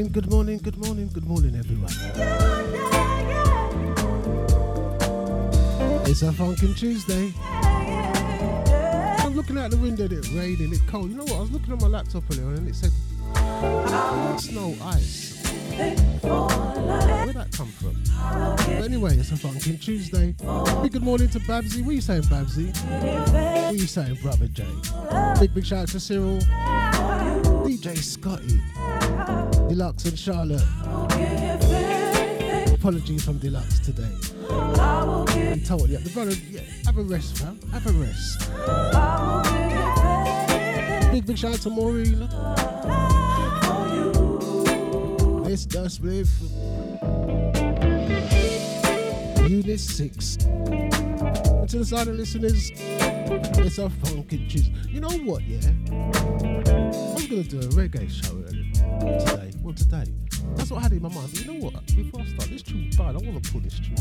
morning, good morning, good morning, good morning, everyone. It's a funkin' Tuesday. I'm looking out the window, it's raining, it's cold. You know what? I was looking at my laptop earlier and it said snow, ice. Where'd that come from? But anyway, it's a funkin' Tuesday. Big good morning to Babsy. What are you saying, Babsy? What are you saying, Brother Jay? Big, big shout out to Cyril. DJ Scotty. Deluxe and Charlotte. Apologies from Deluxe today. He told you, the brother, yeah, have a rest, fam. Have a rest. Big, big shout out to Maureen. It's the split. Unit 6. And to the silent listeners, it's a funky cheese. You know what, yeah? I'm to do a reggae show today. Well, today. That's what I had in my mind. But you know what? Before I start, this tune's bad. I want to pull this tune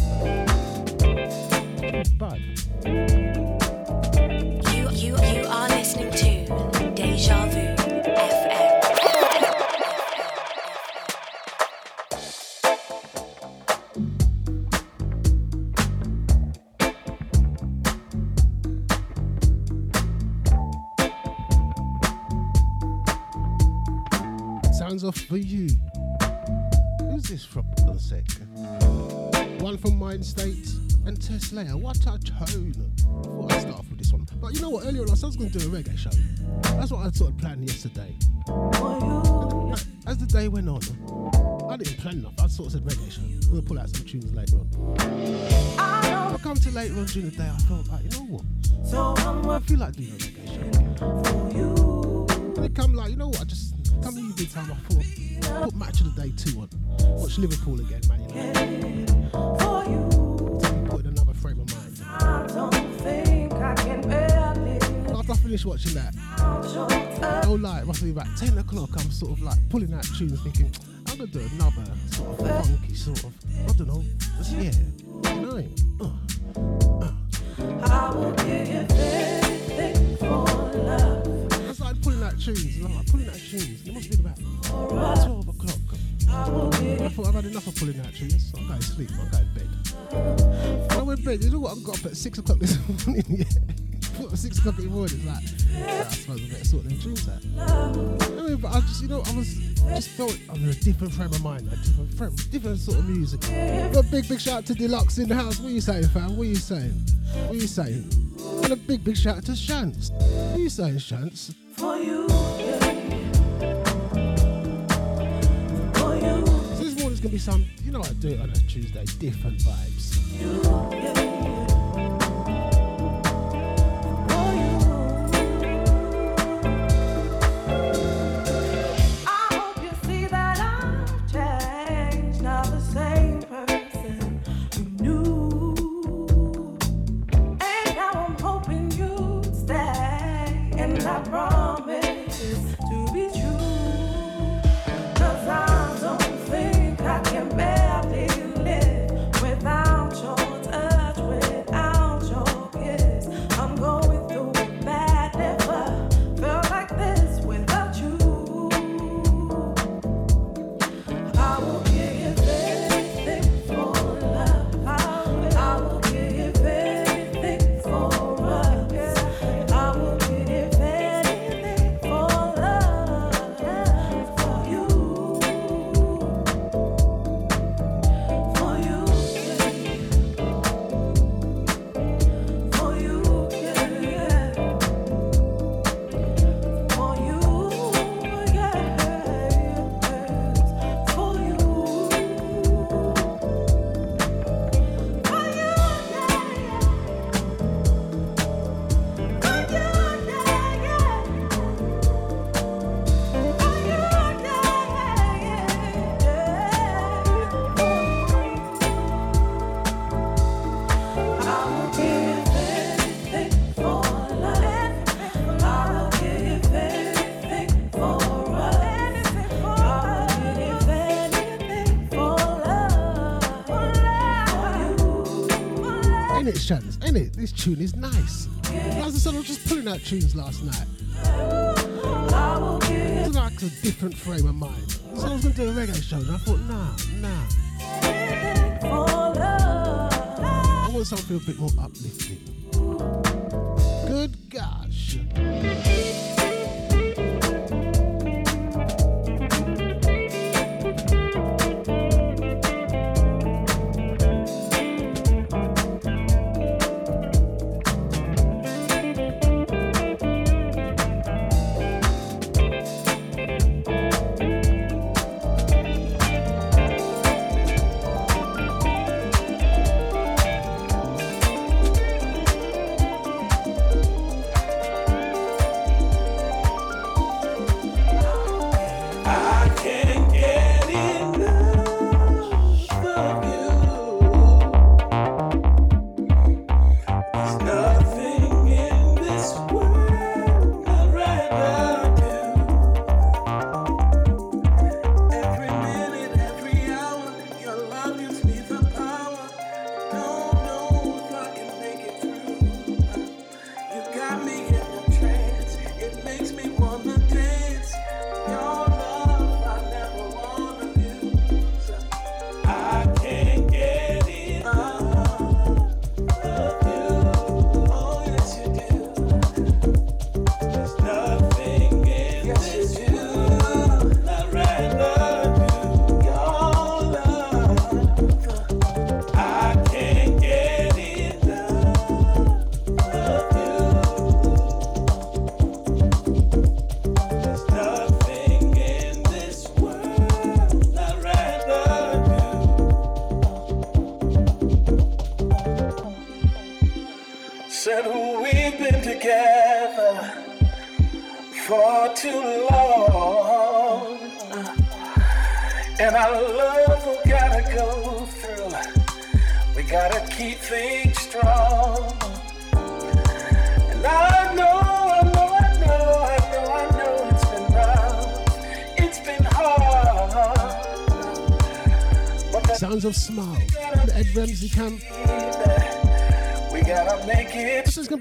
back. Bad. You, you, you are listening to Deja Vu Mind State and Tess. What a tone. I thought I'd start off with this one. But you know what? Earlier on, I was going to do a reggae show. That's what I sort of planned yesterday. As the day went on, I didn't plan enough. I sort of said reggae show. I'm going to pull out some tunes later on. I come to later on during the day, I felt like, you know what? So I feel like doing a reggae show. And it come like, you know what? I just come to evening time. I thought, put match of the day two on. Watch Liverpool again, man. You know? After I finish watching that, oh like roughly about ten o'clock, I'm sort of like pulling out tunes, thinking I'm gonna do another sort of funky sort of. I don't know. Just, yeah, you know. Uh, uh. I started pulling out tunes, and I'm like pulling out tunes. It must be about twelve o'clock. I thought I've had enough of pulling out tunes. So I'm going to sleep. I'm going to bed. I went to bed, you know what? I got up at six o'clock this morning. Yeah. Put at six o'clock in the morning. It's like, yeah, I suppose I better sort them tunes out. I mean, but I just, you know, I was I just felt under a different frame of mind, a different frame, different sort of music. But big, big shout out to Deluxe in the house. What are you saying, fam? What are you saying? What are you saying? And a big, big shout out to Shants. What are you saying, Shants? So this morning's gonna be some, you know, I do it on a Tuesday, different vibes. I tune is nice. As I said, I was just pulling out tunes last night. So now it's a different frame of mind. So I was going to do a reggae show, and I thought, nah, nah. I want something a bit more uplifting.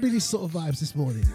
Really, sort of vibes this morning.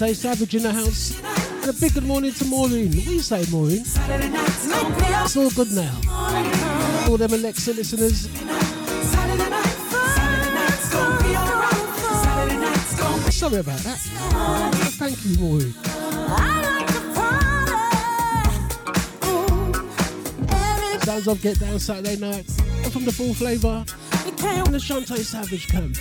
Shantae Savage in the house. And a big good morning to Maureen. What you say, Maureen? It's all good now. All them Alexa listeners. Sorry about that. Thank you, Maureen. Sounds of Get Down Saturday night. And from the full flavour. And the Shantae Savage camp.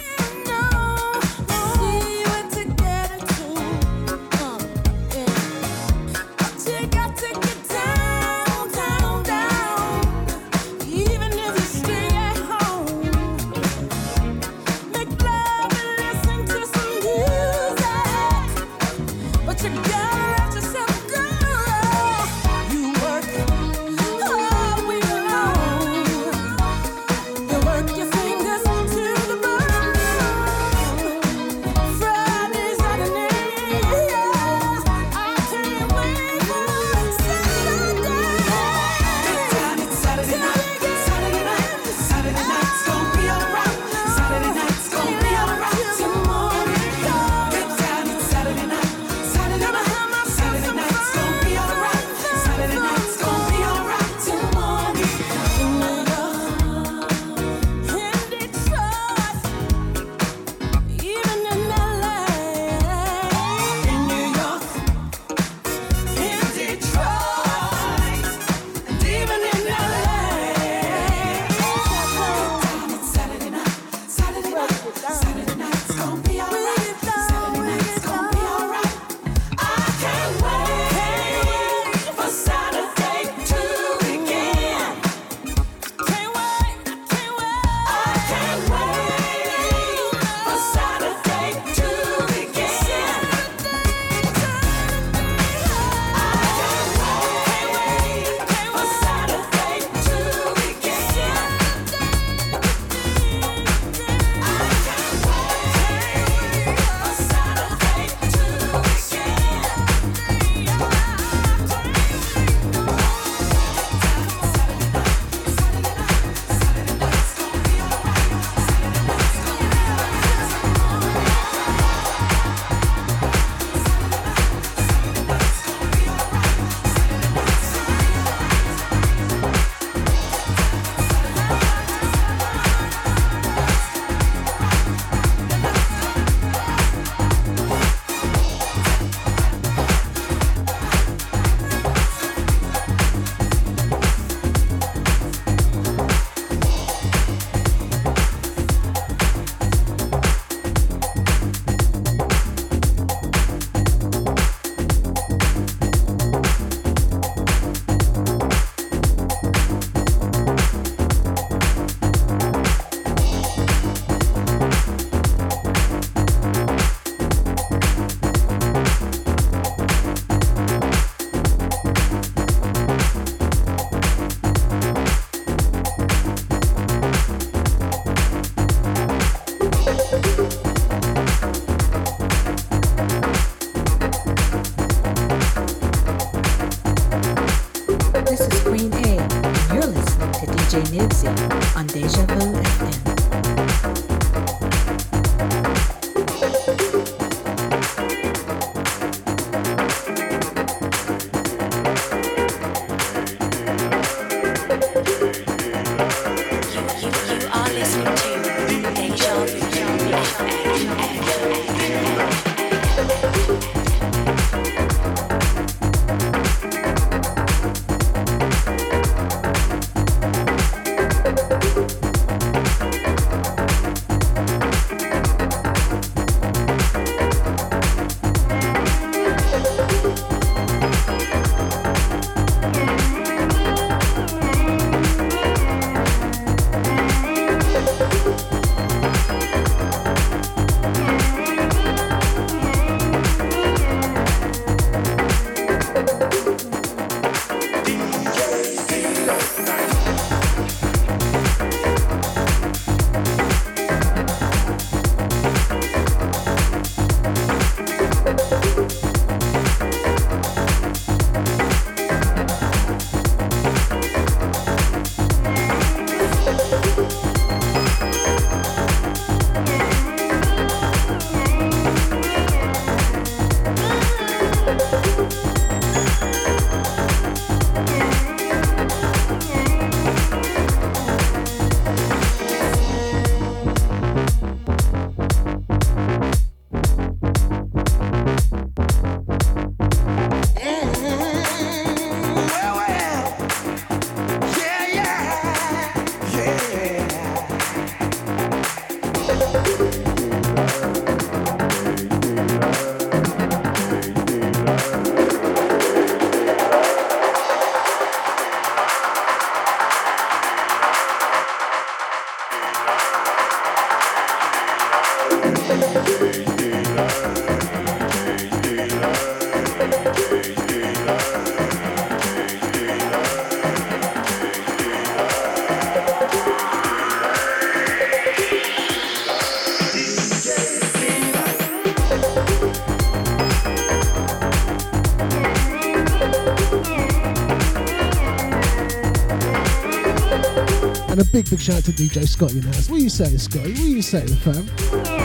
Big, big shout out to DJ Scotty in the house. What you saying, Scotty? What are you saying, fam?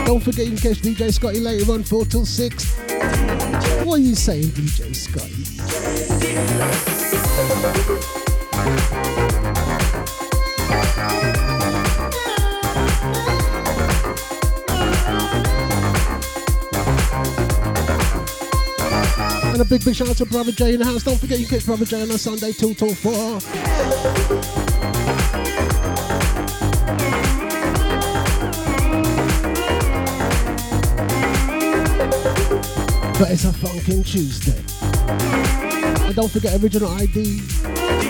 Don't forget you can catch DJ Scotty later on, 4 till 6. What are you saying, DJ Scotty? And a big, big shout out to Brother Jay in the house. Don't forget you catch Brother Jay on a Sunday, 2 till 4. But it's a funkin' Tuesday. And don't forget original ID,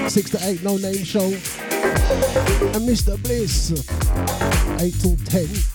6 to 8, no name show. And Mr. Bliss, 8 till 10.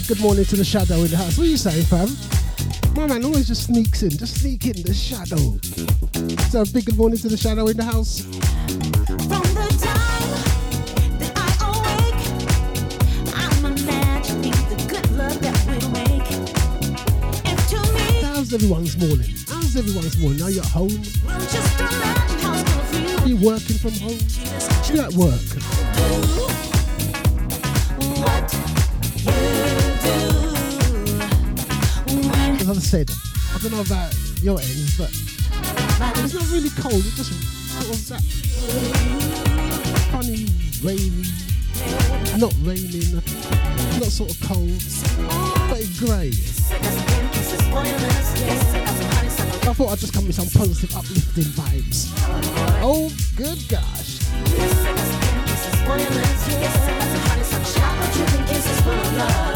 Big good morning to the shadow in the house. What are you saying, fam? My man always just sneaks in, just sneak in the shadow. So big good morning to the shadow in the house. From the time that I awake, I'm imagining the good love that we'll make. If to me, How's everyone's morning? How's everyone's morning? Are you at home? we'll just imagine how it's gonna feel. Are you working from home? Just You at work? Said, I don't know about your end, but it's not really cold. It's just sort of that funny, rainy, not raining, not sort of cold, but it's grey. I thought I'd just come with some positive, uplifting vibes. Oh, good gosh. I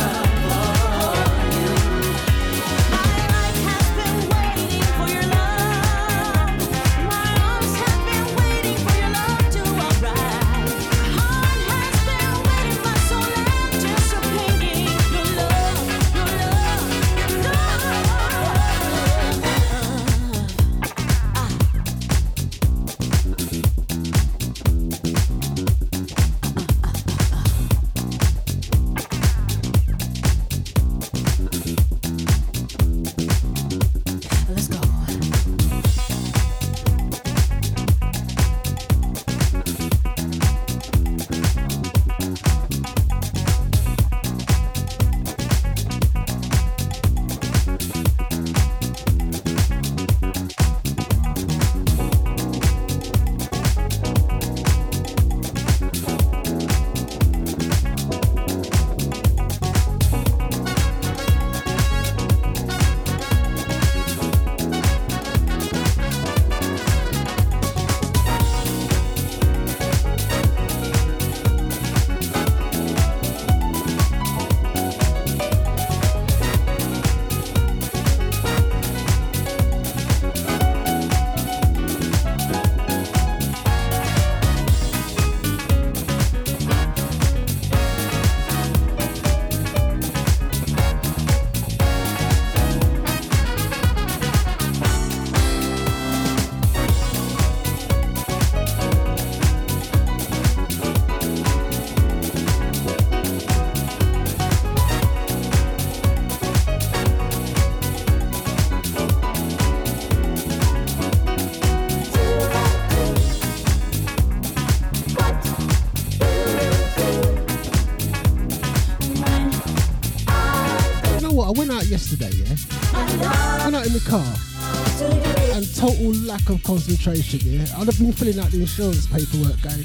lack of concentration, yeah? I'd have been filling out the insurance paperwork going,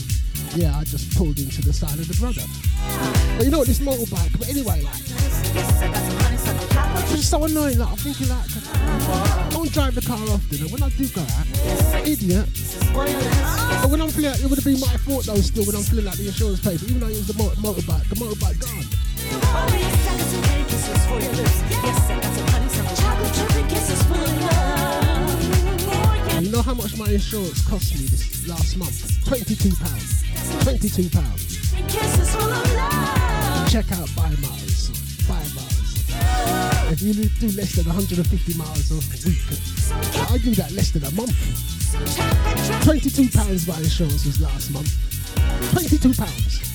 yeah, I just pulled into the side of the brother. But you know what, this motorbike, but anyway, like, it's so annoying, like, I'm thinking, like, I don't drive the car often, and when I do go out, idiot. But when I'm filling out, it would have been my fault though, still, when I'm filling out the insurance paper, even though it was the mo- motorbike, the motorbike gone. And you know how much my insurance cost me this last month? £22. £22. Check out By Miles. By Miles. If you do less than 150 miles a week, I do that less than a month. £22 my insurance was last month. £22.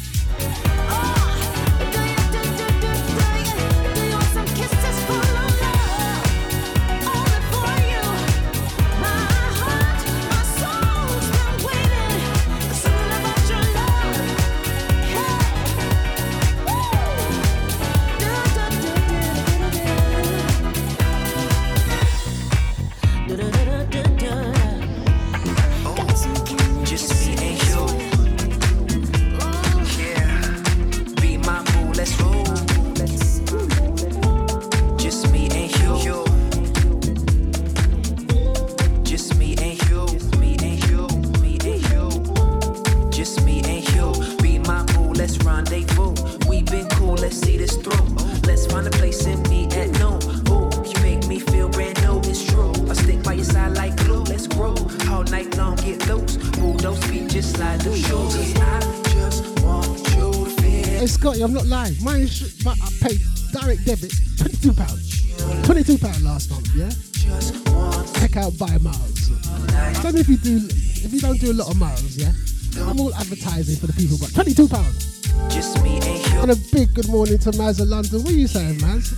Advertising for the people, but twenty-two pounds. just me and you. And a big good morning to Maz of London. What are you saying, Maz?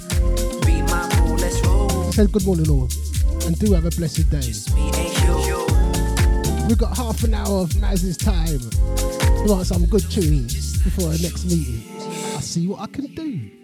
Be my boo, let's roll. Said good morning all, and do have a blessed day. Just me and you. We've got half an hour of Maz's time. We want some good tunes before our next meeting. I'll see what I can do.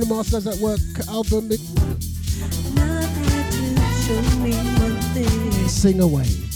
From the Masters at Work album, Sing Away.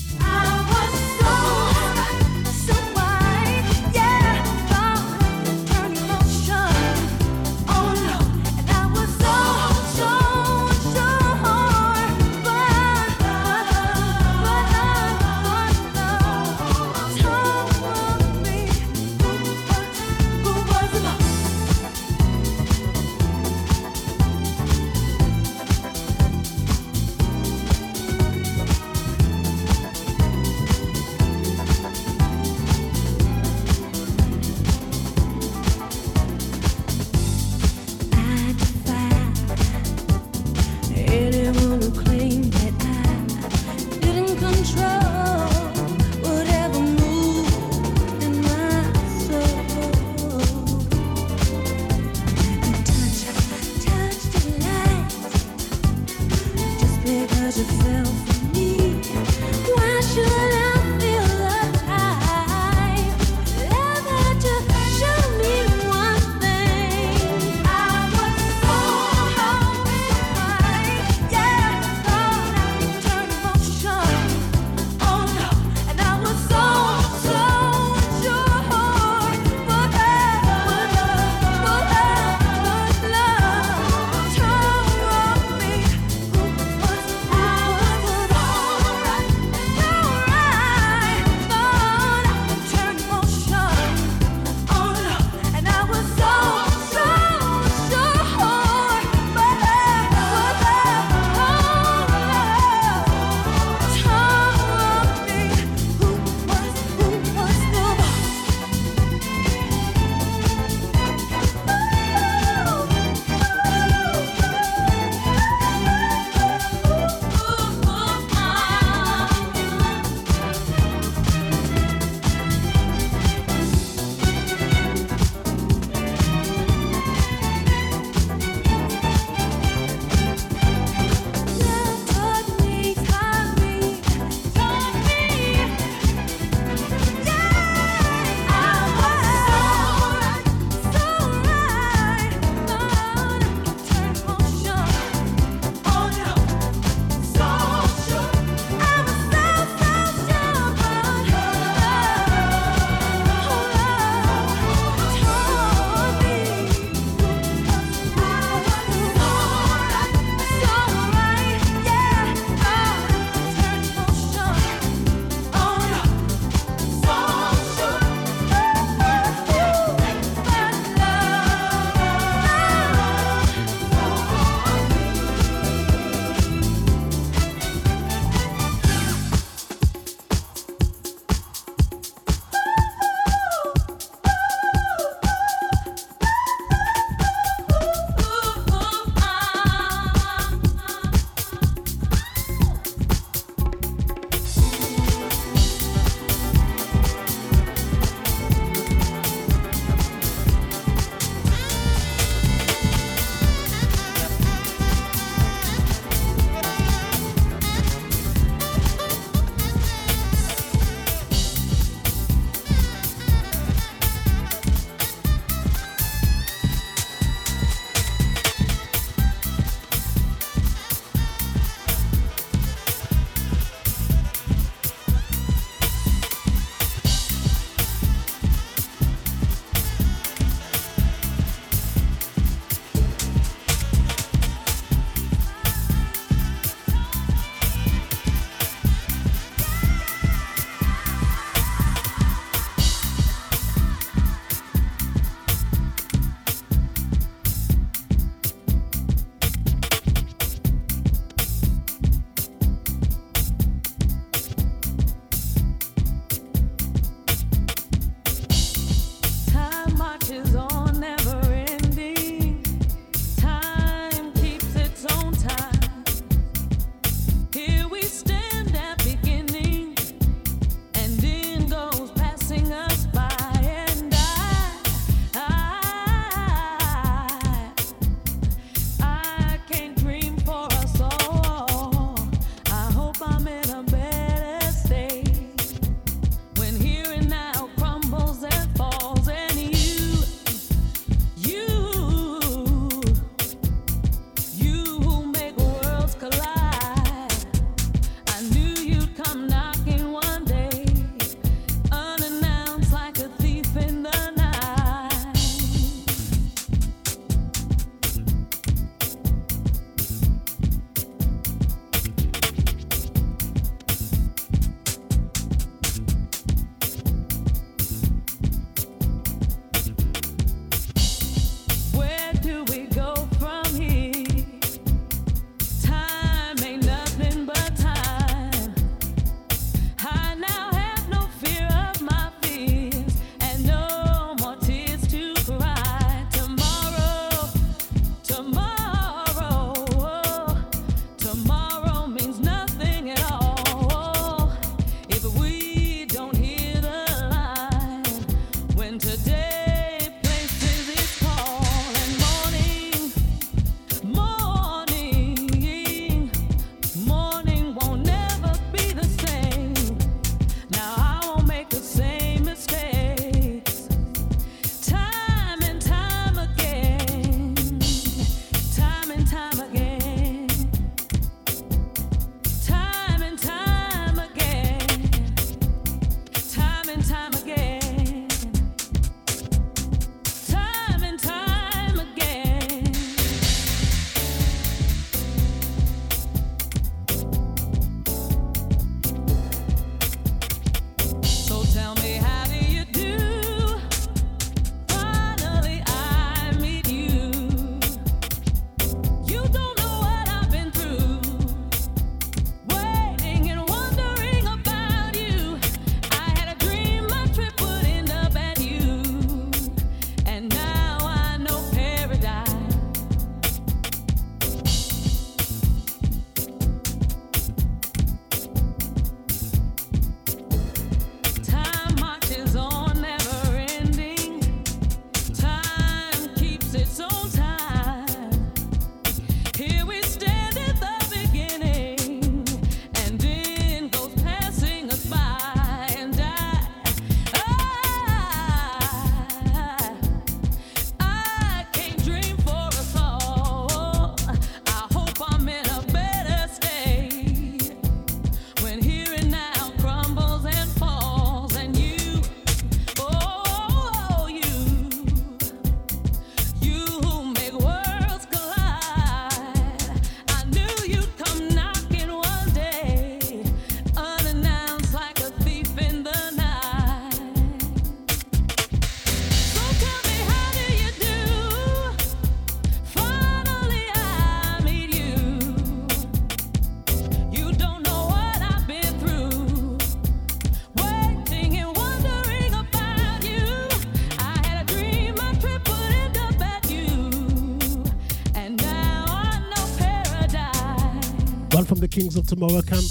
Of Tomorrow Camp.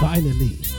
Finally.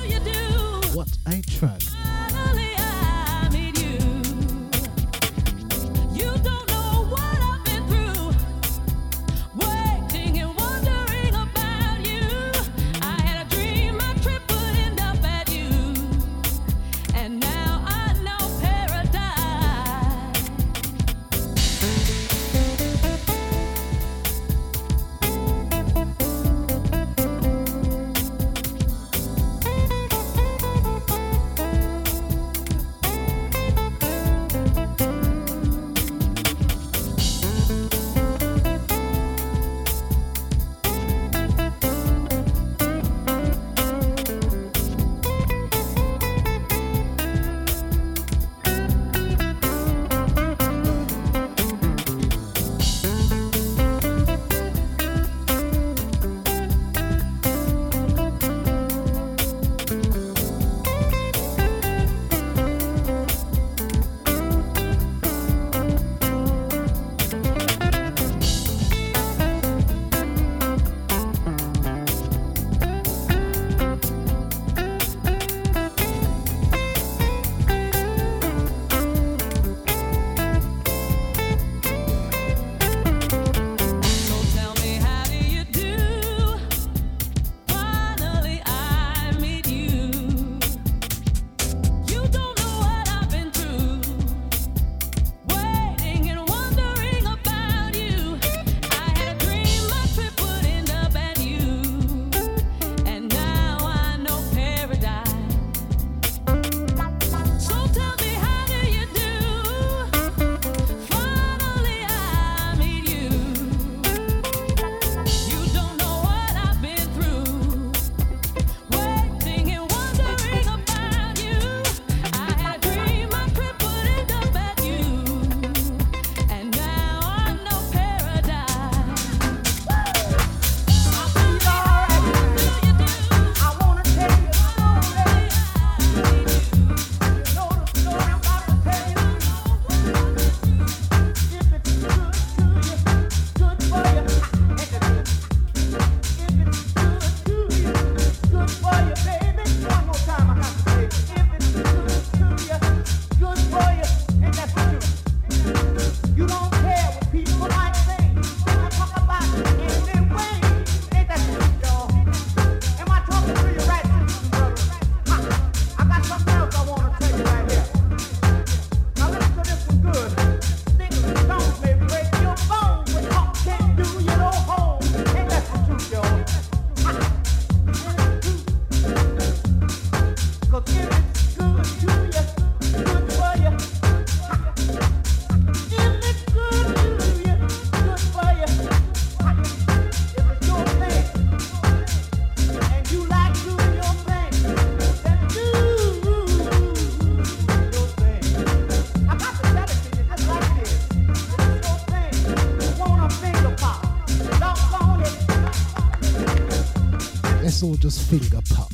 finger pop.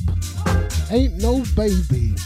Ain't no baby.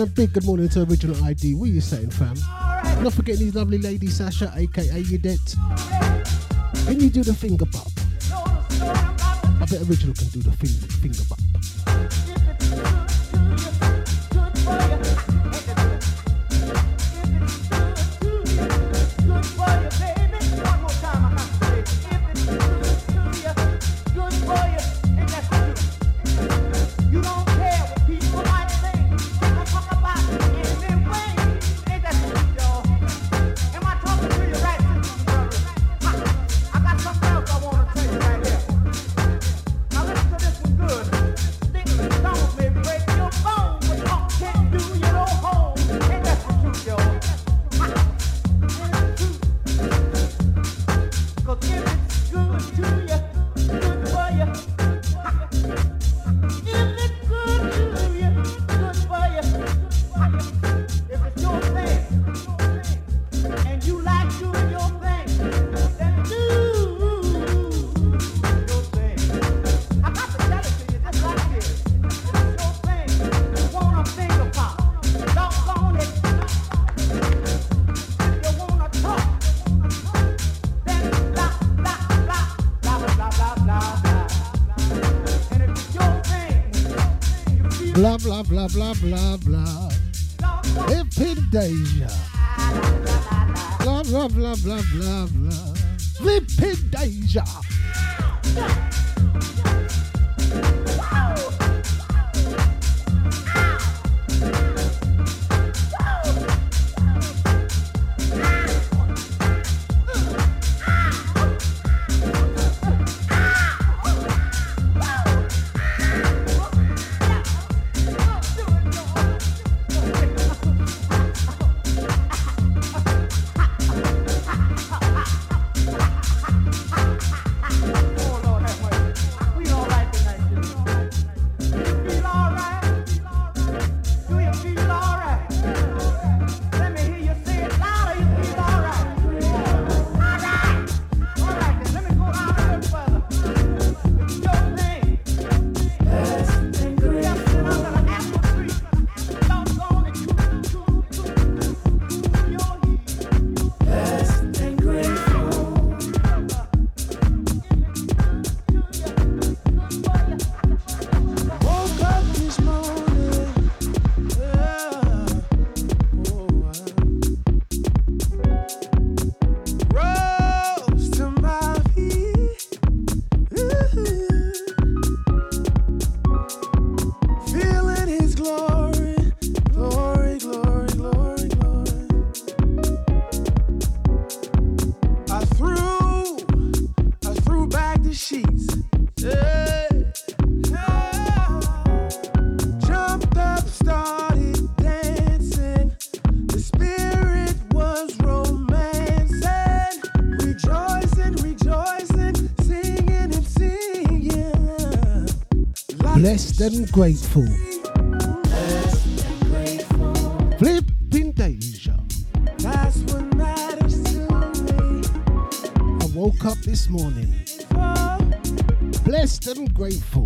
And a big good morning to Original ID. Where you saying, fam? Right. Not forgetting these lovely ladies, Sasha, aka Udette. Can you do the finger bop? I bet Original can do the finger, finger bop. blah blah blah and grateful. Flipping Deja. I woke up this morning blessed and grateful.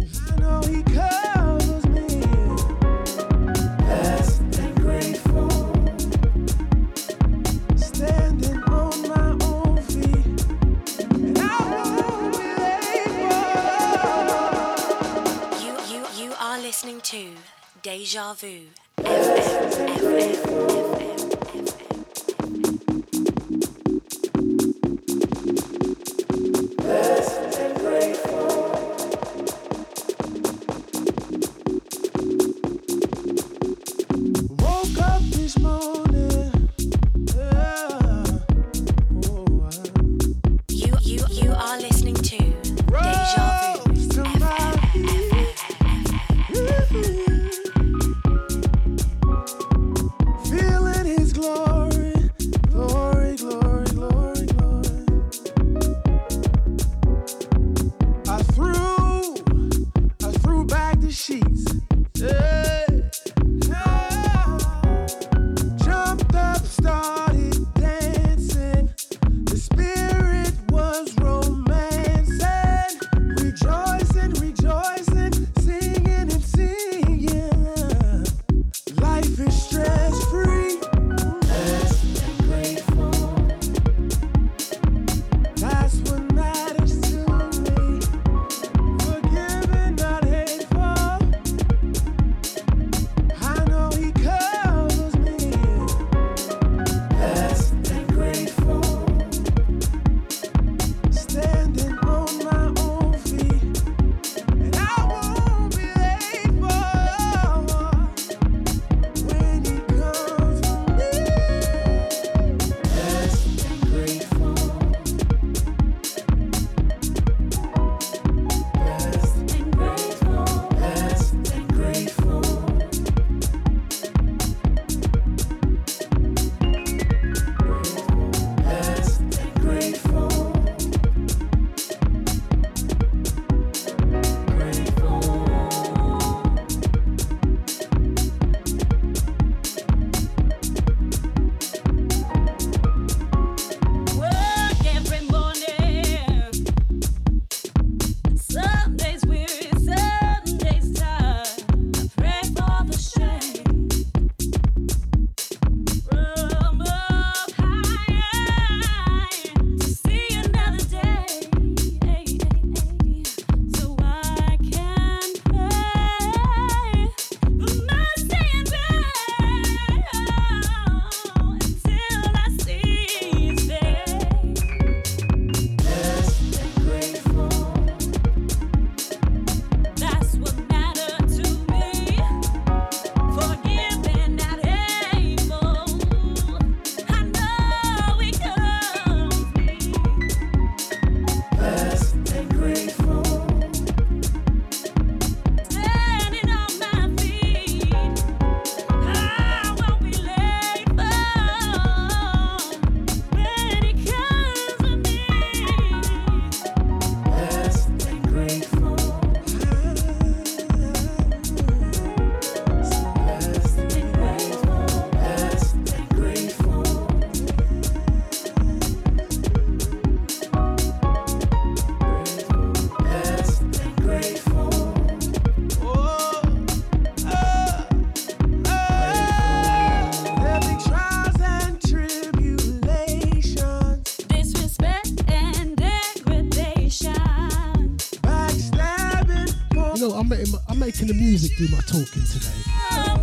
Making, the music do my talking today.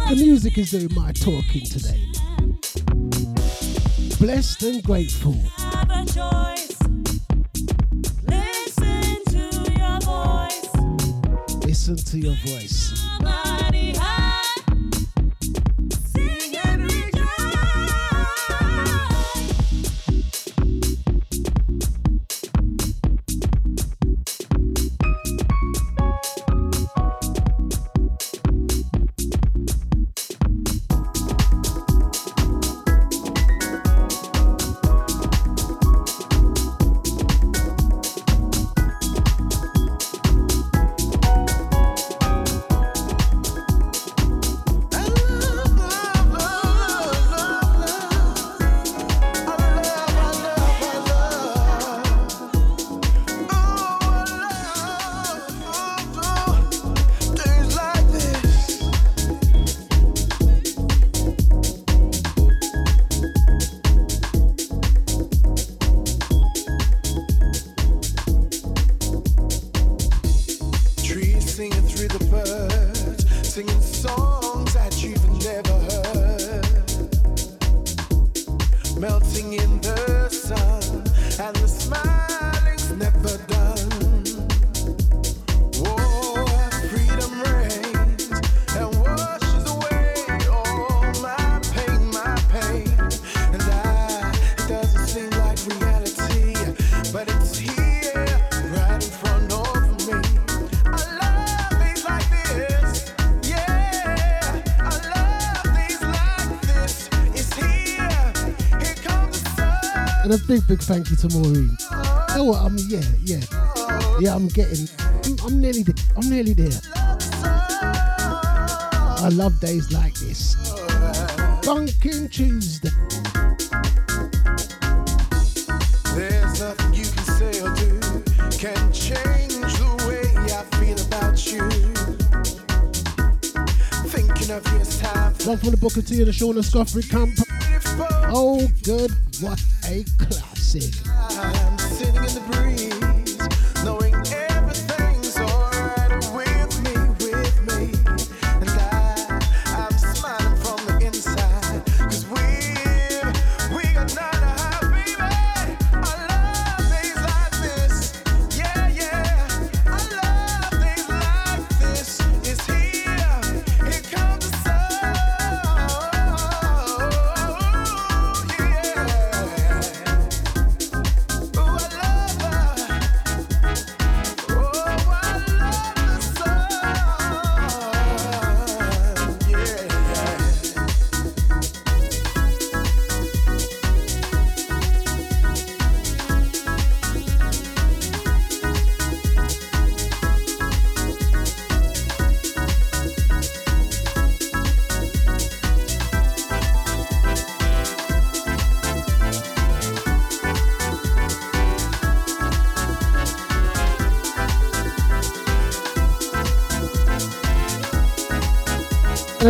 The music is doing my talking today. Blessed and grateful. have a choice. Listen to your voice. Listen to your voice. Big, big thank you to Maureen. You know what? I'm yeah, yeah, yeah. I'm getting. I'm, I'm nearly. There. I'm nearly there. I love days like this. Funkin Tuesday. There's nothing you can say or do can change the way I feel about you. Thinking of years time One from the Booker T and the Shauna Scoffrey camp. Oh, good. What a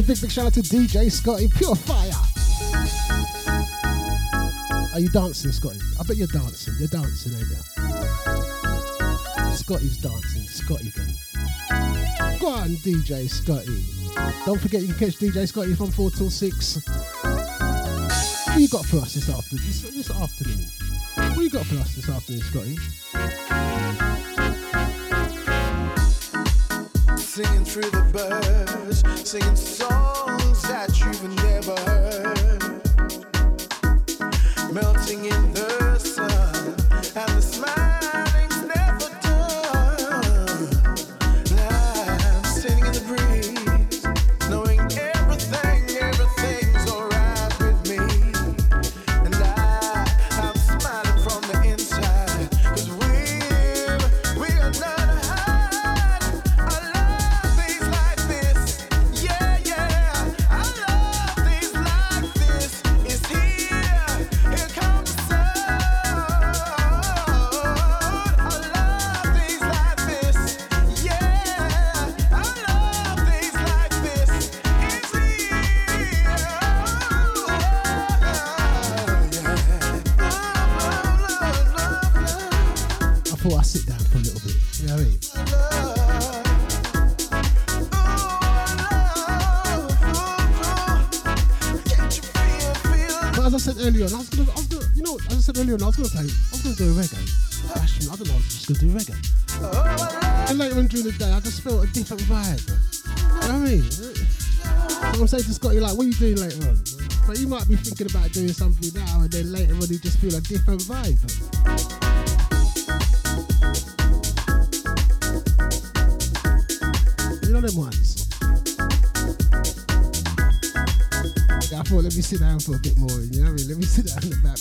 a big, big shout out to DJ Scotty. Pure fire. Are you dancing, Scotty? I bet you're dancing. You're dancing, ain't you? Scotty's dancing. Scotty can. Go on, DJ Scotty. Don't forget you can catch DJ Scotty from 4 till 6. What you got for us this afternoon? This, this afternoon? What you got for us this afternoon, Scotty? Through the birds, singing songs to do reggae. And later on during the day, I just felt a different vibe. You know what I mean? I'm saying to Scotty, you like, what are you doing later on? But you might be thinking about doing something now, and then later on you just feel a different vibe. You know them ones. Yeah, I thought let me sit down for a bit more. You know what I mean? Let me sit down in the back.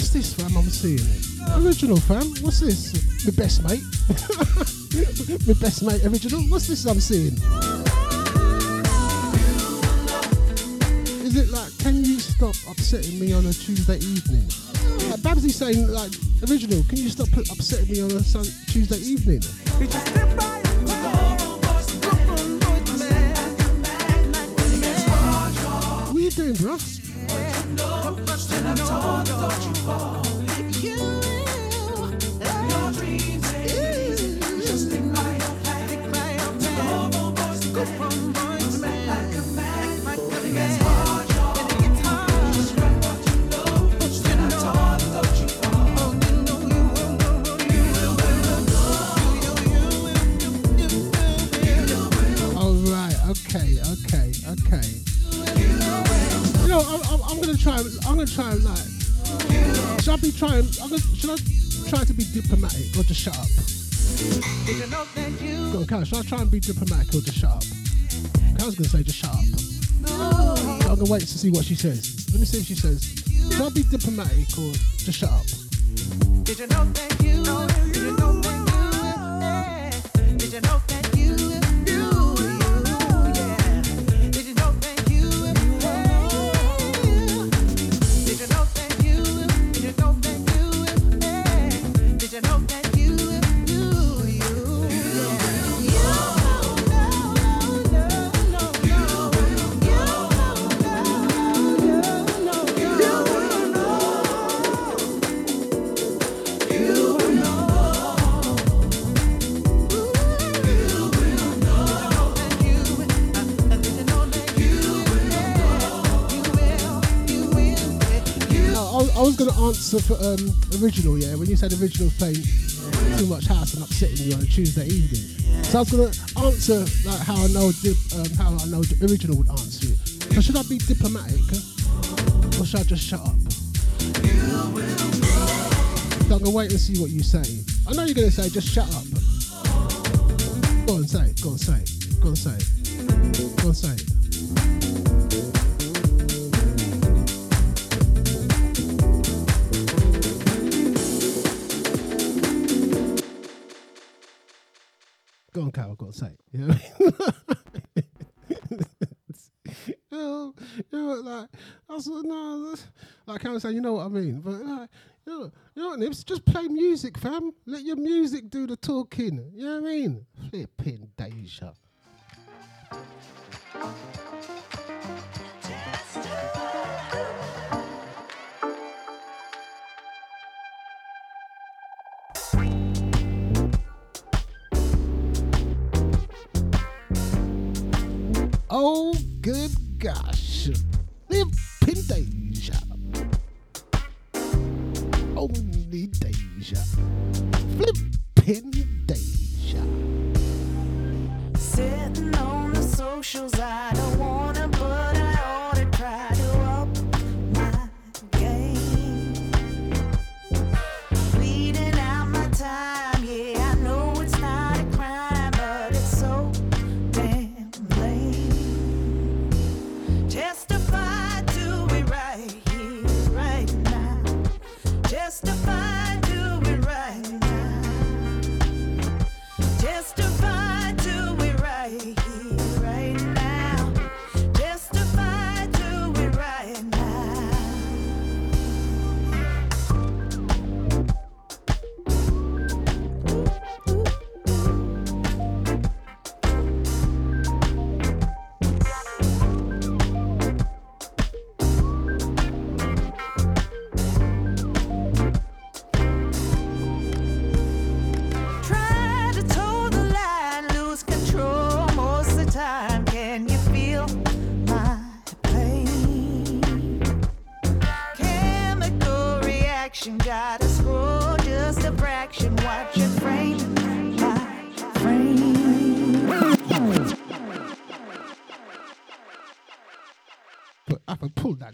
what's this, fam? I'm seeing. Original, fam. What's this? The best mate. the best mate original. What's this I'm seeing? Is it like, can you stop upsetting me on a Tuesday evening? Like Babsy's saying, like, original, can you stop upsetting me on a Tuesday evening? shut up. Go, Cal, should I try and be diplomatic or just shut up? Cal's gonna say just shut up. No. I'm gonna wait to see what she says. Let me see if she says, should I be diplomatic or just shut up? Did you know that to for um, original, yeah, when you said original playing too much house and upsetting you on a Tuesday evening. So I was to answer like how I know dip, um, how I know the original would answer it. So should I be diplomatic or should I just shut up? So I'm to wait and see what you say. I know you're to say just shut up. Go on, say it. Go on, say it. Go on, say it. Go on, say it. Carol saying, you know what I mean. But like, you know, you know what, Nips, just play music, fam. Let your music do the talking. You know what I mean? Flipping Deja. Oh, good gosh. Flipping Deja. Only Deja. Flipping Deja. Sitting on the socials, I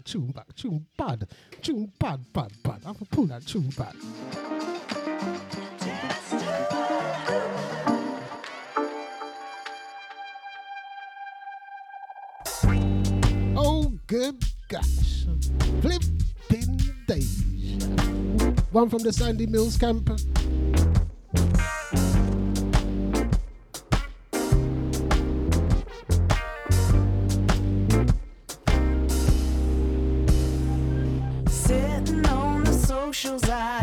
tune back. Tune bad. Tune bad, bad, bad. I can pull that tune back. Oh, good gosh. Flipping days. One from the Sandy Mills camp. The socials, I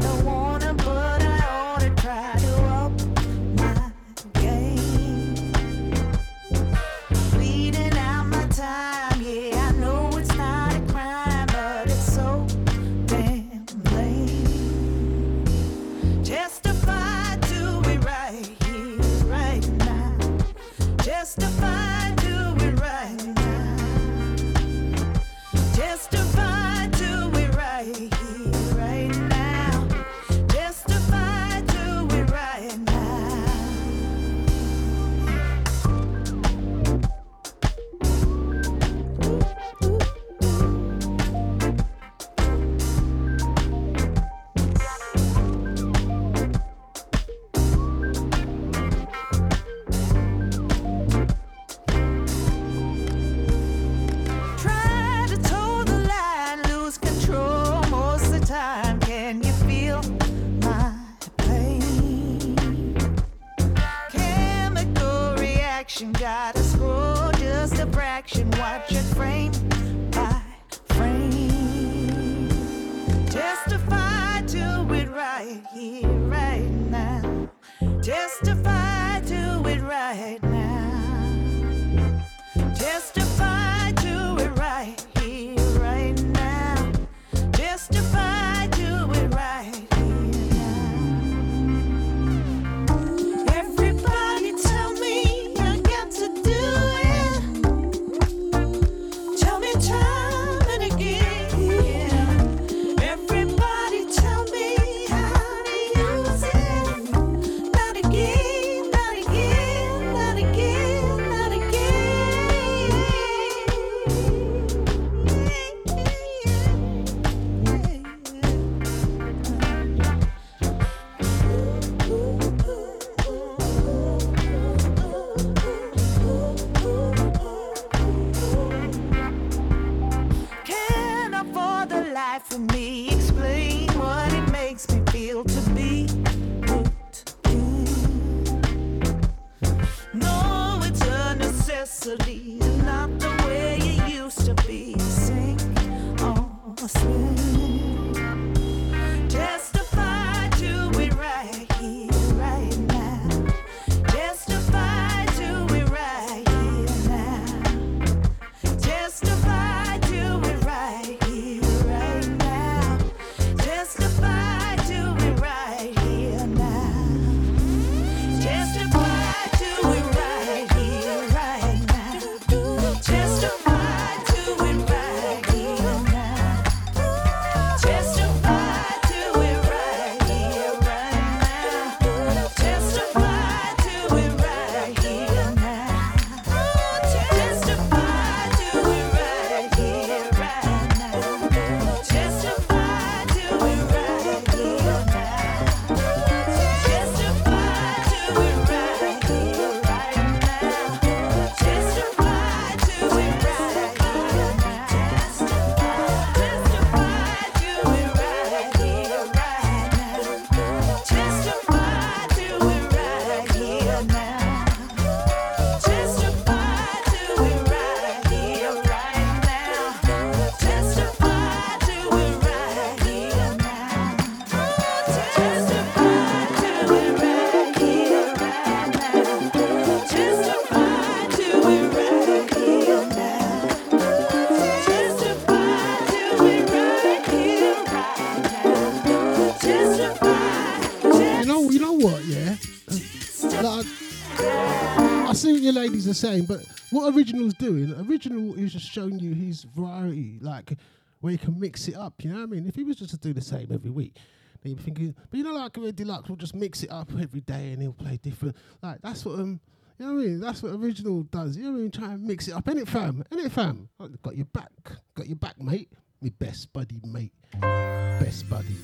are saying, but what original's doing? Original is just showing you his variety, like where you can mix it up. You know what I mean? If he was just to do the same every week, then you'd be thinking. But you know, like Red Deluxe will just mix it up every day and he'll play different. Like that's what um. You know what I mean? That's what original does. You know what I mean? Try and mix it up. Ain't it, fam? Ain't it, fam? Oh, Got your back. Got your back, mate. Me best buddy, mate. Best buddy.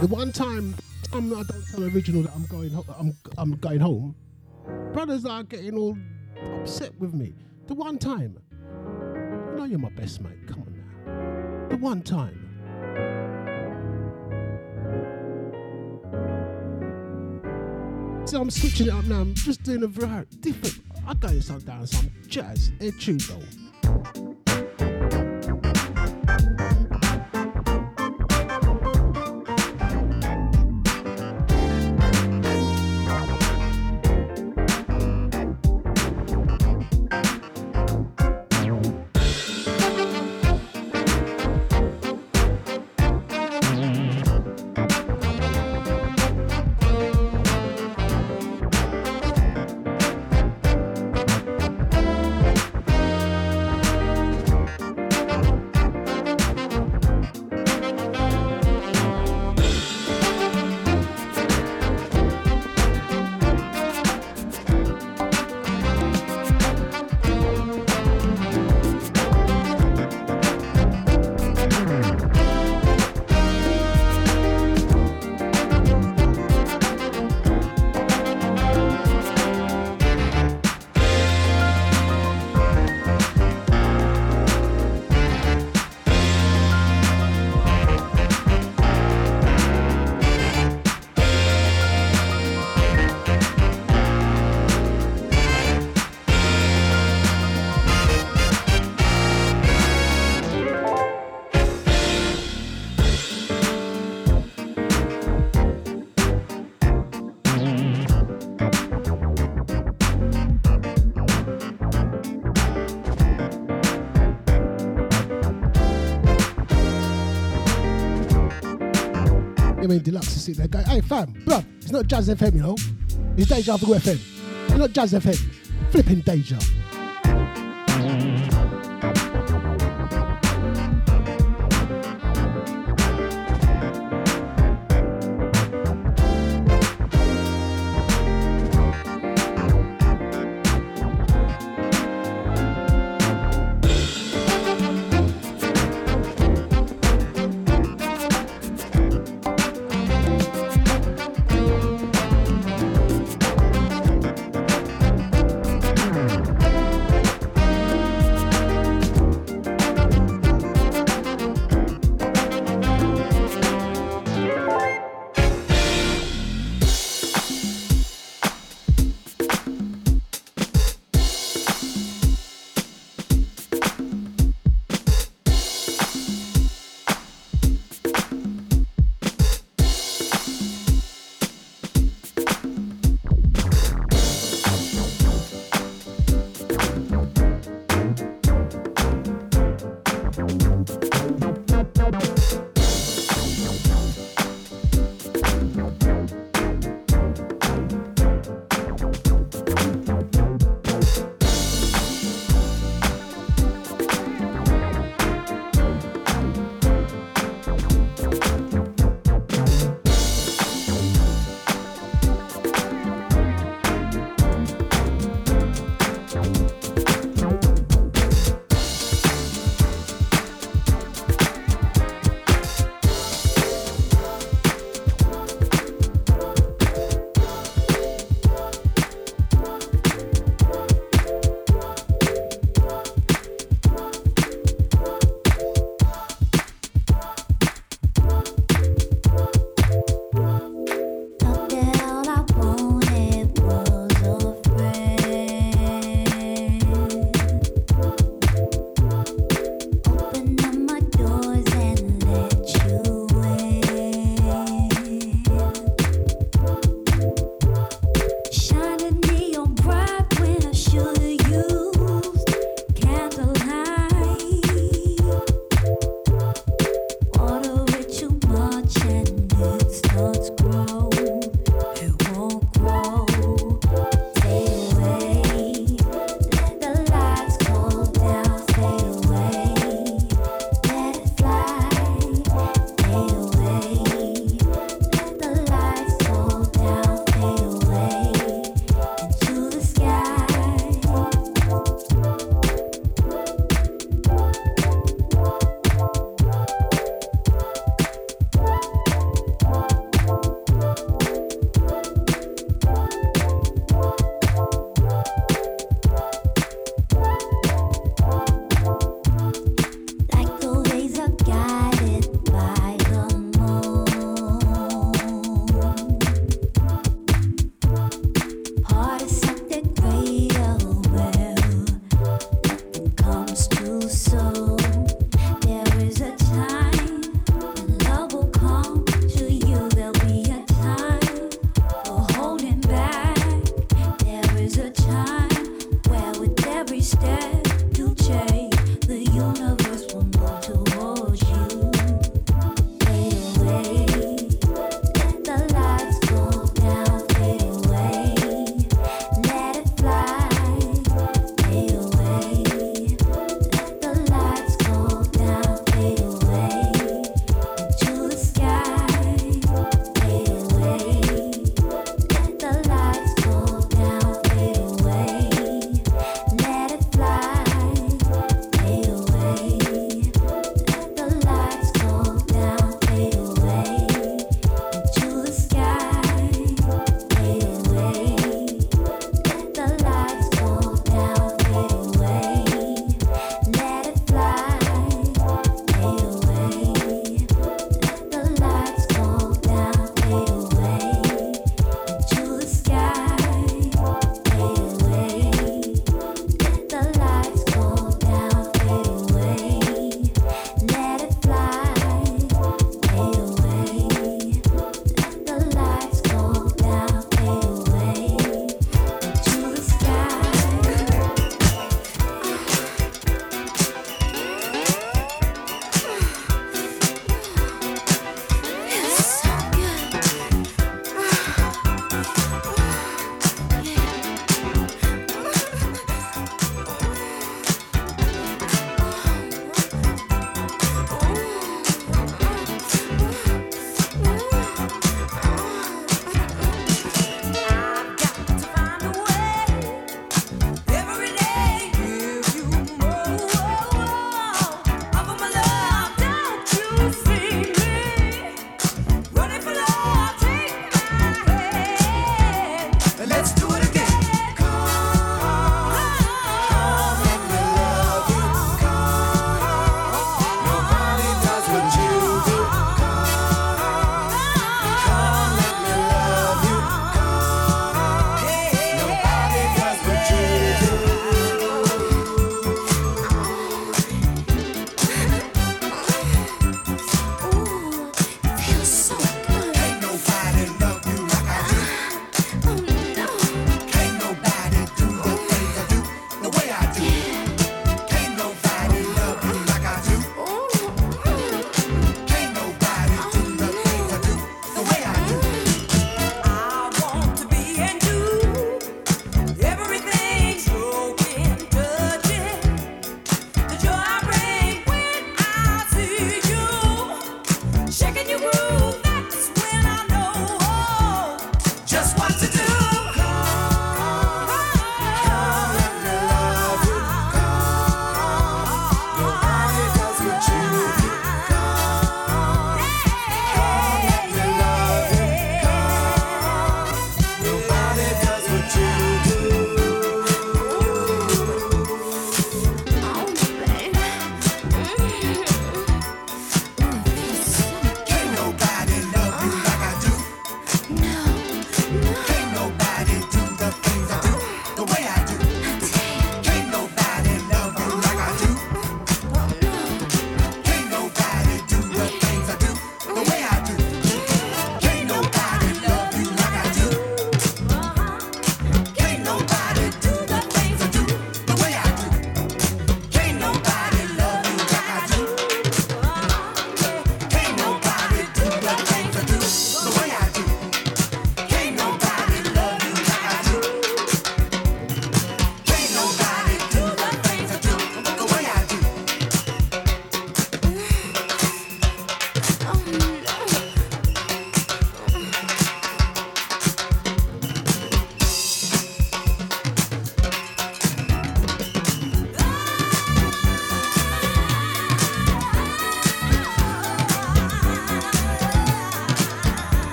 The one time um, I don't tell original that I'm going I'm I'm going home, brothers are getting all upset with me. The one time, you know you're my best mate. Come on now. The one time. So I'm switching it up now. I'm just doing a variety different. I got some down some jazz, etudo. Deluxe is sitting there going, hey, fam, bruv, it's not Jazz FM, you know. It's Deja Vu FM. It's not Jazz FM. Flipping Deja.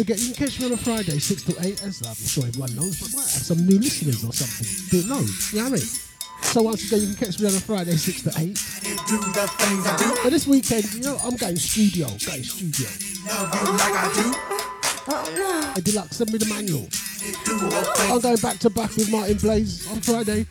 Forget, you can catch me on a Friday, 6 to 8, as I'm sure everyone knows, but might have some new listeners or something. Don't know. You know what I mean? So once again, you can catch me on a Friday, 6 to 8. But this weekend, you know, I'm going studio. Going studio. A deluxe, send me the manual. I'm going back to back with Martin Blaze on Friday.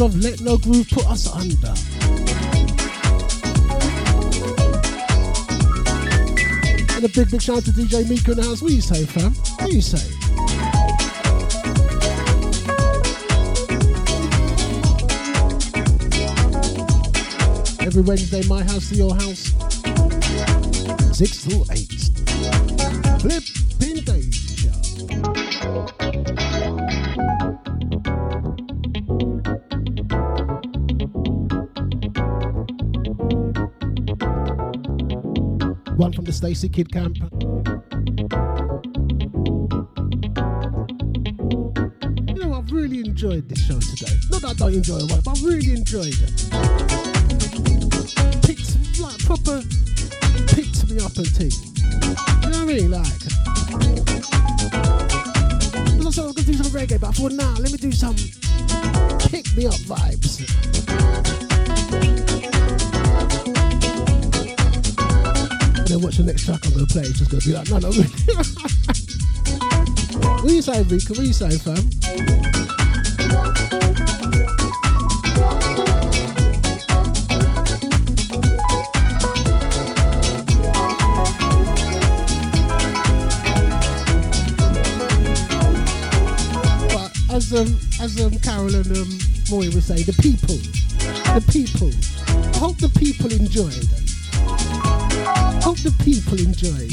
Of Let No Groove Put Us Under. And a big big shout out to DJ Mika in the house. What you say, fam? What you say? Every Wednesday, my house to your house. Six till eight. Flipping Stacy Kid Camp. You know, I've really enjoyed this show today. Not that I don't enjoy it, but I've really enjoyed it. Vika? What fam? But as um as um Carol and um Moy would say, the people, the people. I hope the people enjoyed. Hope the people enjoyed.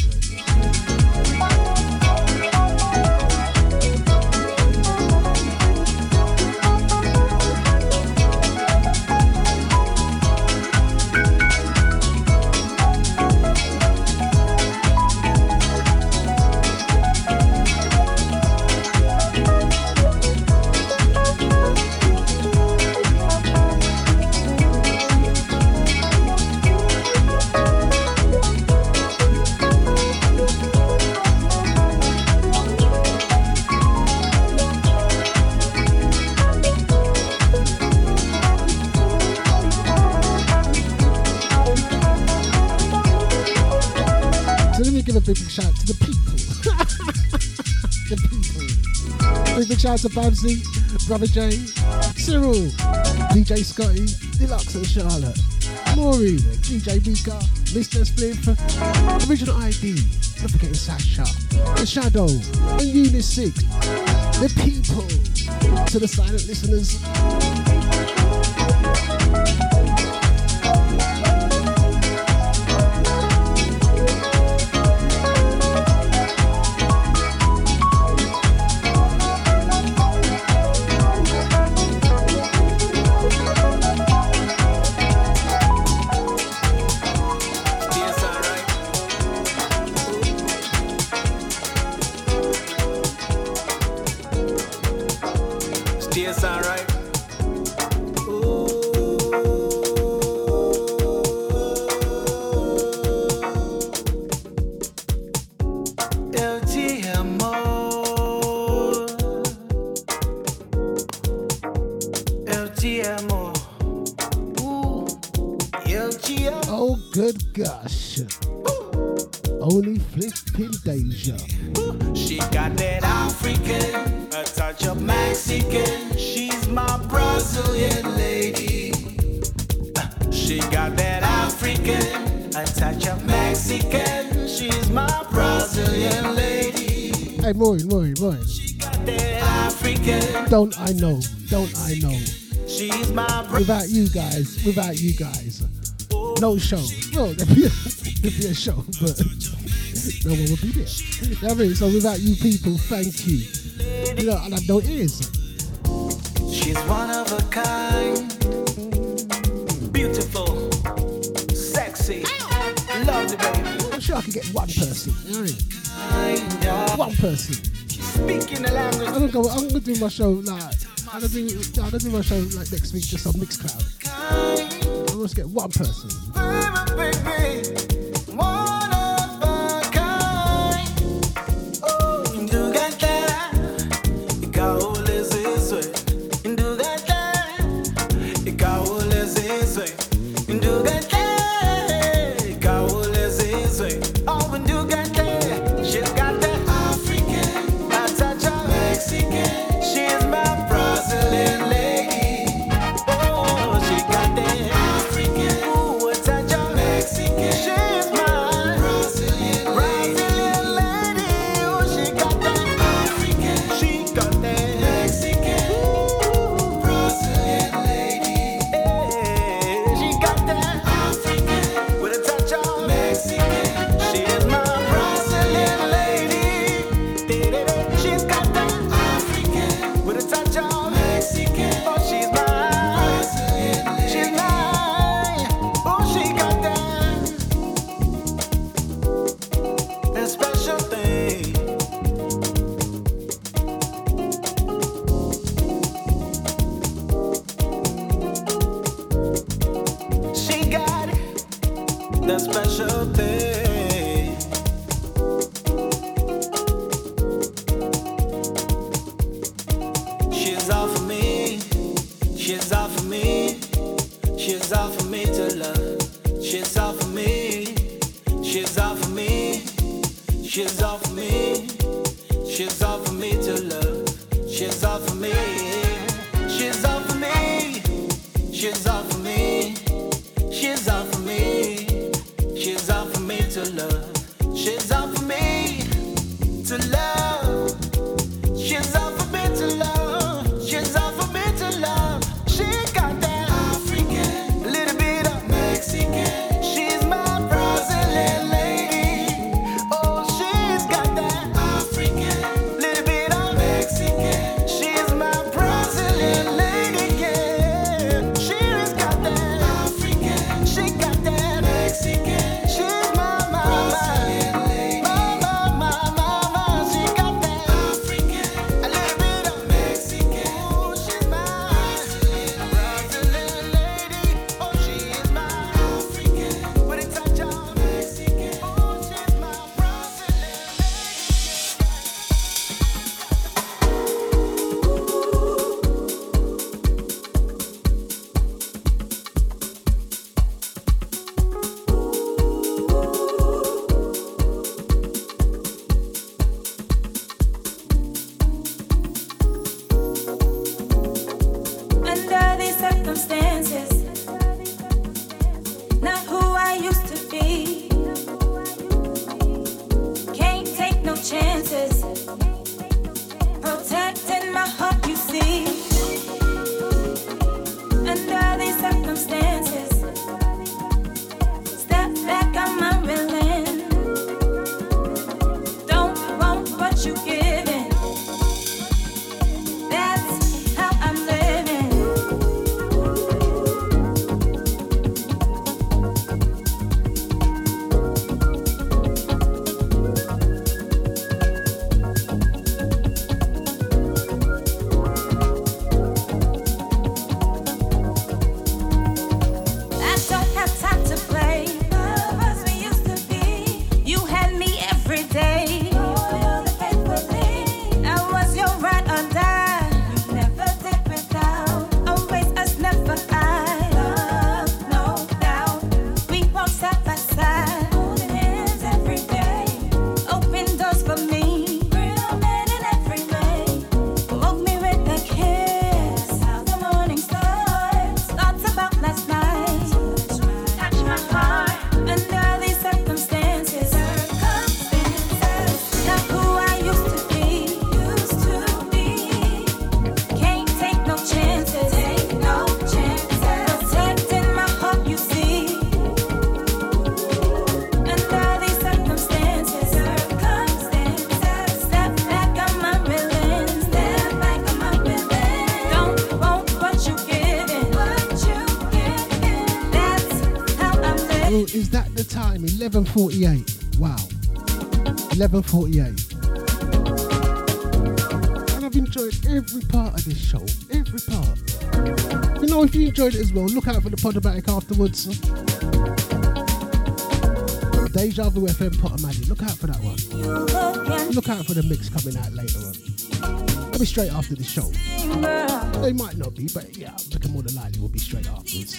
Out to Babsy, Brother Jay, Cyril, DJ Scotty, Deluxe and Charlotte, Maureen, DJ Mika, Mr. Spliff, Original ID, not forgetting Sasha, The Shadow, and Unit 6. The people. To the silent listeners. Don't I know? Don't I know? She's my Bra- Without you guys, without you guys, no show. Well, there'd be a, there'd be a show, but no one would be there. You know what I mean? So without you people, thank you. You know, and I've no ears. She's one of a kind. Beautiful, sexy, lovely baby. I'm sure I could get one person. You know what I mean? One person. Speaking the language. I'm gonna go. I'm gonna do my show like. I'm gonna do. I'm gonna do my show like next week just on Mixcloud. I'm gonna get one person. 11.48. Wow. 11.48. And I've enjoyed every part of this show. Every part. You know, if you enjoyed it as well, look out for the Podomatic afterwards. Deja Vu FM Magic. Look out for that one. Look out for the mix coming out later on. It'll be straight after the show. They might not be, but yeah, I'm more than likely will be straight afterwards.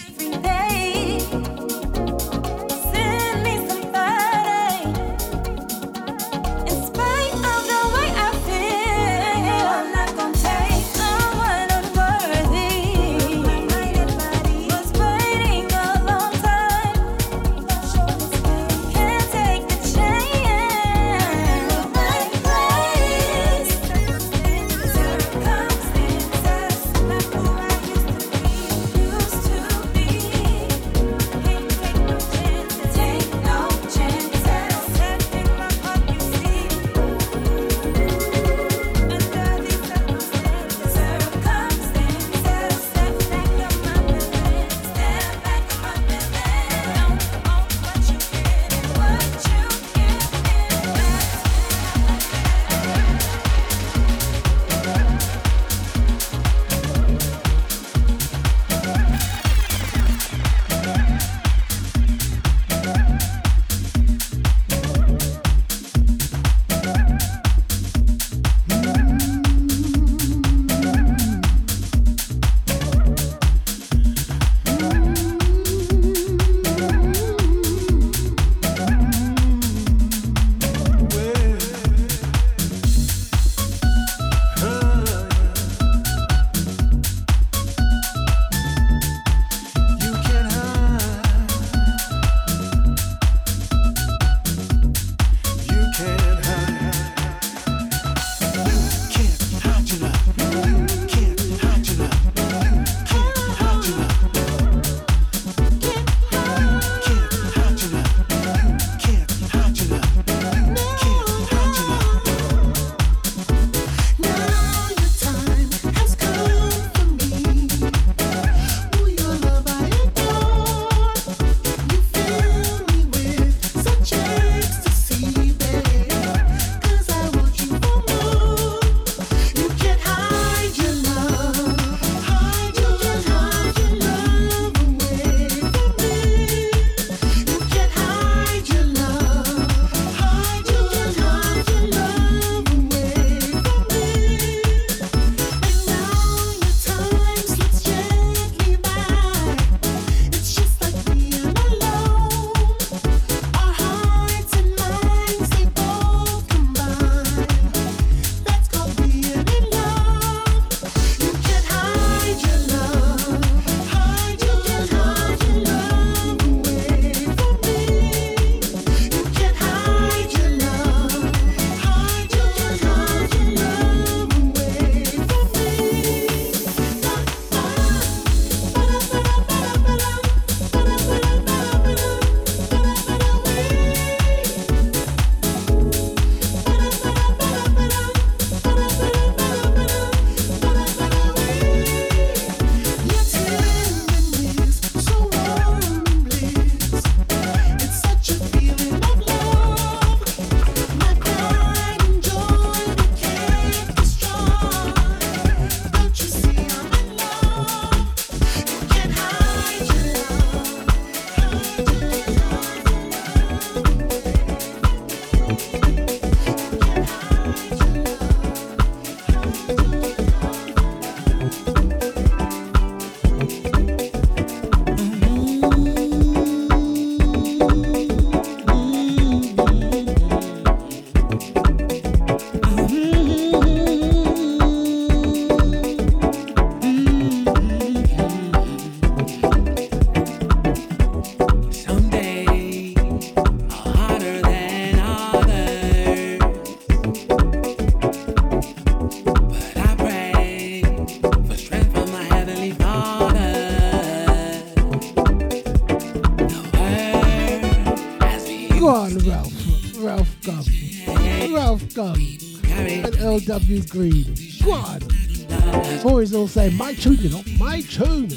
LW Green. Go on. Always all say, my tune, you know, my tune.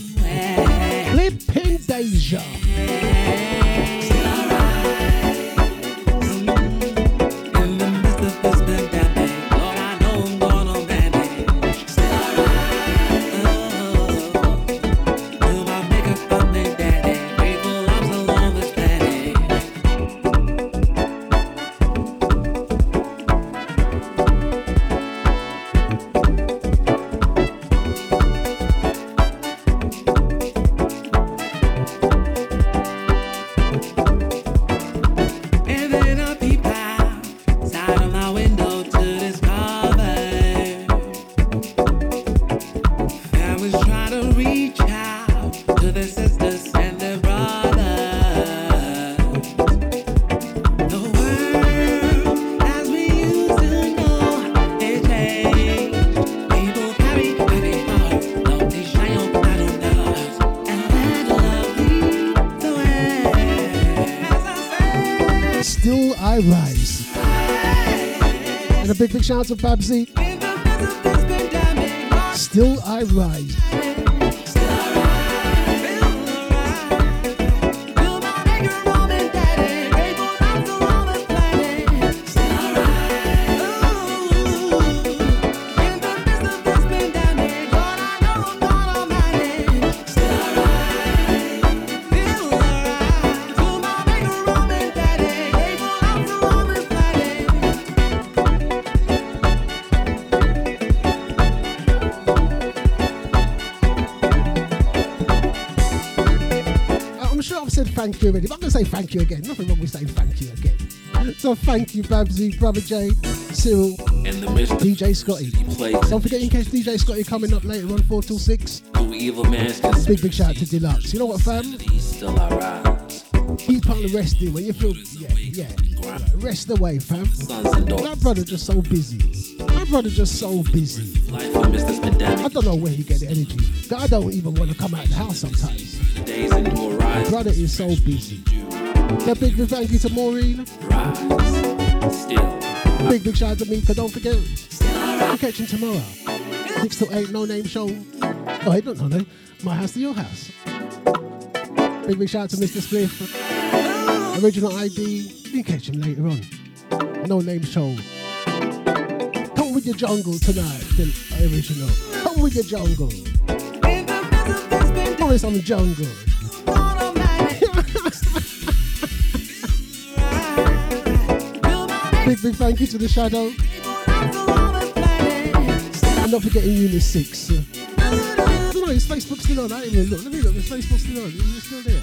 Flipping Deja. Shout out to Babsy. Still I Rise. Thank you already, but I'm going to say thank you again. Nothing wrong with saying thank you again. So thank you, Babsy, Brother Jay, Cyril, In the DJ Scotty. Don't forget, in case DJ Scotty coming up later on 4 till 6. evil man's Big, big shout out to Deluxe. You know what, fam? still I rise. Keep on the resting when you feel, yeah, yeah. Rest away, fam. And. My brother just so busy. My brother just so busy. Life amidst this pandemic. I don't know where he get the energy. I don't even want to come out the house sometimes. Brother is so busy. So big, big thank you to Maureen. Still. Big, big shout out to Mika. Don't forget, we'll catch him tomorrow. 6 to 8, no name show. Oh, hey, not no name. My house to your house. Big, big shout out to Mr. Spliff. Original ID. We'll catch him later on. No name show. Come with your jungle tonight, the original. Come with your jungle. Morris on the jungle. Big, big thank you to the shadow. And not forgetting Unit 6. Uh, I don't know, is Facebook still on? I even look. Let me look. Is Facebook still on? Is it still there?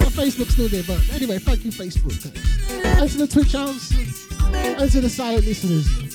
My Facebook's still there, but anyway, thank you, Facebook. And to the Twitch house. And to the silent listeners.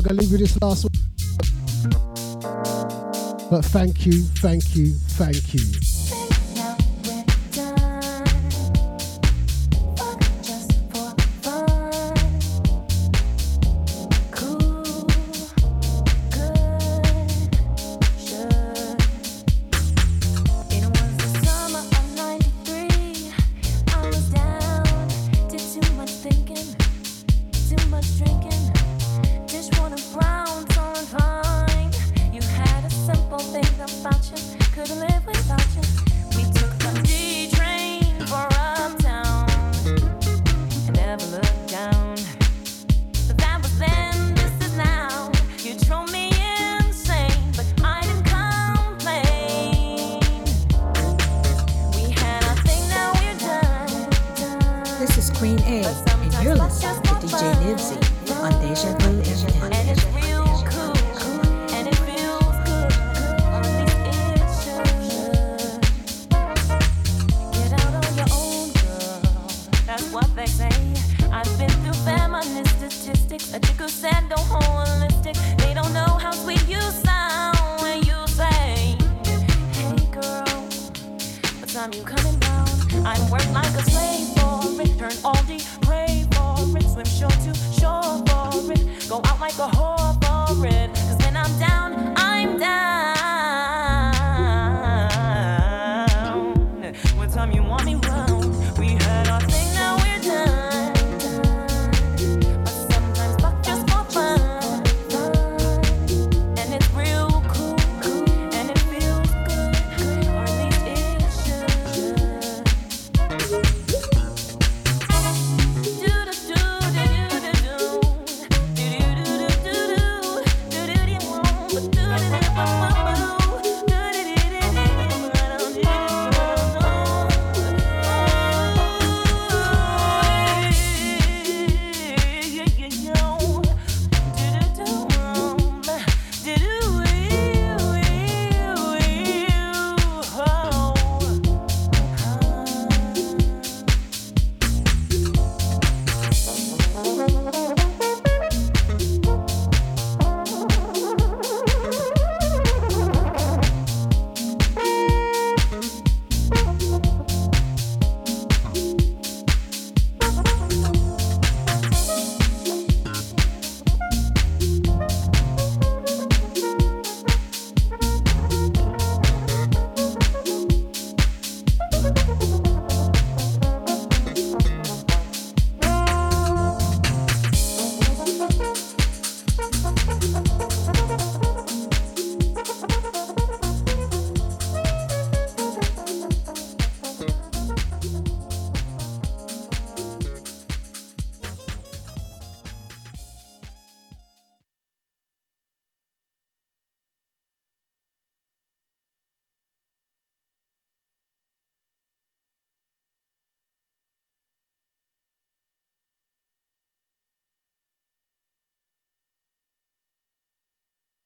We're gonna leave you this last one. But thank you, thank you, thank you.